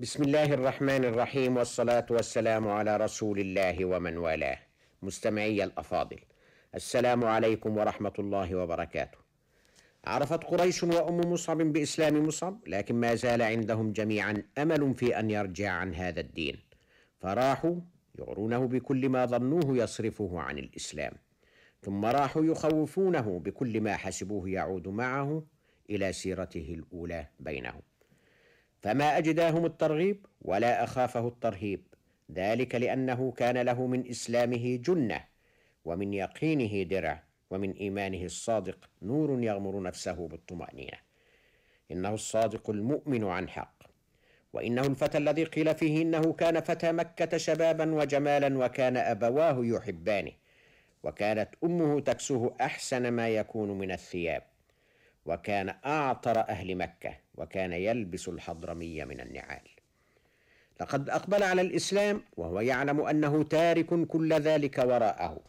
بسم الله الرحمن الرحيم والصلاة والسلام على رسول الله ومن والاه مستمعي الأفاضل السلام عليكم ورحمة الله وبركاته عرفت قريش وأم مصعب بإسلام مصعب لكن ما زال عندهم جميعا أمل في أن يرجع عن هذا الدين فراحوا يغرونه بكل ما ظنوه يصرفه عن الإسلام ثم راحوا يخوفونه بكل ما حسبوه يعود معه إلى سيرته الأولى بينهم فما أجداهم الترغيب ولا أخافه الترهيب. ذلك لأنه كان له من إسلامه جنة ومن يقينه درع ومن إيمانه الصادق. نور يغمر نفسه بالطمأنينة. إنه الصادق المؤمن عن حق. وإنه الفتى الذي قيل فيه إنه كان فتى مكة شبابا وجمالا وكان أبواه يحبانه وكانت أمه تكسوه أحسن ما يكون من الثياب. وكان أعطر أهل مكة وكان يلبس الحضرمي من النعال. لقد أقبل على الإسلام وهو يعلم أنه تارك كل ذلك وراءه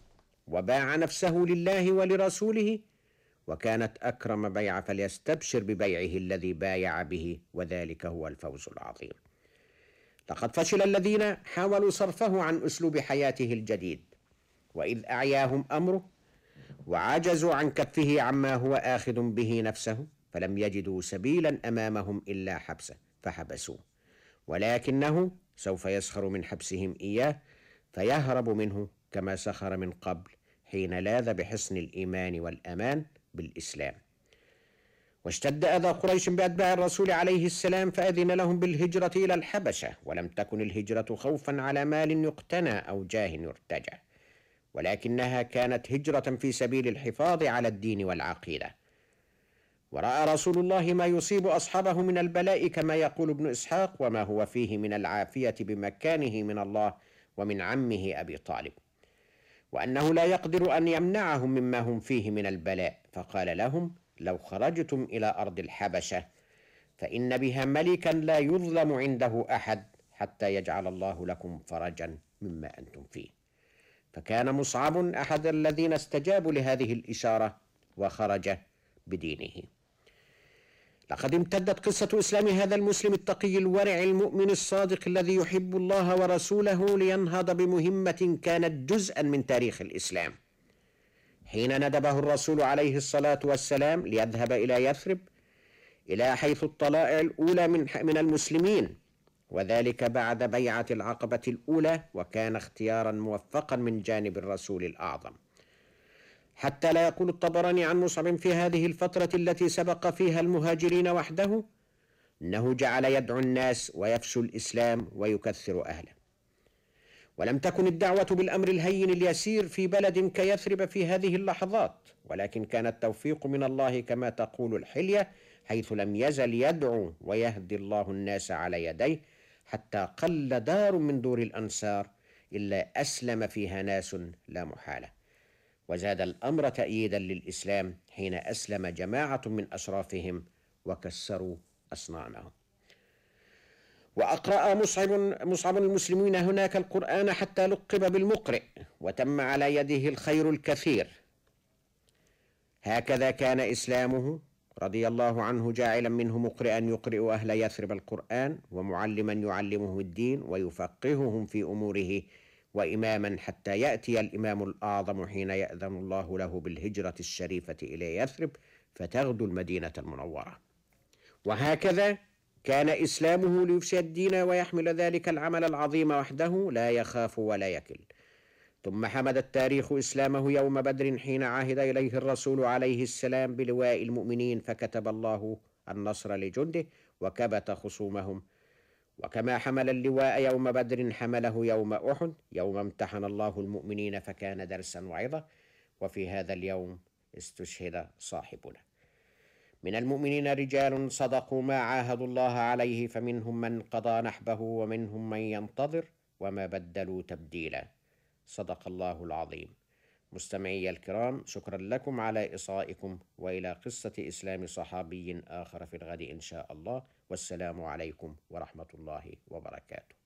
وباع نفسه لله ولرسوله وكانت أكرم بيع فليستبشر ببيعه الذي بايع به وذلك هو الفوز العظيم. لقد فشل الذين حاولوا صرفه عن أسلوب حياته الجديد وإذ أعياهم أمره وعجزوا عن كفه عما هو آخذ به نفسه فلم يجدوا سبيلا أمامهم إلا حبسة فحبسوه. ولكنه سوف يسخر من حبسهم إياه فيهرب منه كما سخر من قبل حين لاذ بحصن الإيمان والأمان بالإسلام. واشتد أذى قريش بأتباع الرسول عليه السلام فأذن لهم بالهجرة إلى الحبشة ولم تكن الهجرة خوفا على مال يقتنى أو جاه يرتجى. ولكنها كانت هجرة في سبيل الحفاظ على الدين والعقيدة. ورأى رسول الله ما يصيب أصحابه من البلاء كما يقول ابن إسحاق وما هو فيه من العافية بمكانه من الله ومن عمه أبي طالب. وأنه لا يقدر أن يمنعهم مما هم فيه من البلاء. فقال لهم لو خرجتم إلى أرض الحبشة فإن بها ملكا لا يظلم عنده أحد حتى يجعل الله لكم فرجا مما أنتم فيه. فكان مصعب أحد الذين استجابوا لهذه الإشارة وخرج بدينه. لقد امتدت قصة إسلام هذا المسلم التقي الورع المؤمن الصادق الذي يحب الله ورسوله لينهض بمهمة كانت جزءا من تاريخ الإسلام. حين ندبه الرسول عليه الصلاة والسلام ليذهب إلى يثرب إلى حيث الطلائع الأولى من المسلمين. وذلك بعد بيعة العقبة الأولى وكان اختيارا موفقا من جانب الرسول الأعظم. حتى لا يقول الطبراني عن مصعب في هذه الفترة التي سبق فيها المهاجرين وحده إنه جعل يدعو الناس ويفشو الإسلام ويكثر أهله. ولم تكن الدعوة بالأمر الهين اليسير في بلد كيثرب في هذه اللحظات ولكن كان التوفيق من الله كما تقول الحلية حيث لم يزل يدعو ويهدي الله الناس على يديه حتى قل دار من دور الأنصار إلا أسلم فيها ناس لا محالة. وزاد الأمر تأييدا للإسلام حين أسلم جماعة من اشرافهم وكسروا أصنامهم. وأقرأ مصعب مصعب المسلمين هناك القرآن حتى لقب بالمقرئ وتم على يده الخير الكثير. هكذا كان إسلامه رضي الله عنه جاعلا منه مقرئا يقرئ أهل يثرب القرآن ومعلما يعلمه الدين ويفقههم في أموره وإماما حتى يأتي الإمام الأعظم حين يأذن الله له بالهجرة الشريفة إلى يثرب فتغدو المدينة المنورة. وهكذا كان إسلامه ليفسي الدين ويحمل ذلك العمل العظيم وحده لا يخاف ولا يكل. ثم حمد التاريخ إسلامه يوم بدر حين عهد إليه الرسول عليه السلام بلواء المؤمنين فكتب الله النصر لجنده وكبت خصومهم. وكما حمل اللواء يوم بدر حمله يوم أحد يوم امتحن الله المؤمنين فكان درسا وعظة. وفي هذا اليوم استشهد صاحبنا. من المؤمنين رجال صدقوا ما عاهدوا الله عليه فمنهم من قضى نحبه ومنهم من ينتظر وما بدلوا تبديلا. صدق الله العظيم. مستمعي الكرام شكرا لكم على إصائكم وإلى قصة إسلام صحابي آخر في الغد إن شاء الله. والسلام عليكم ورحمة الله وبركاته.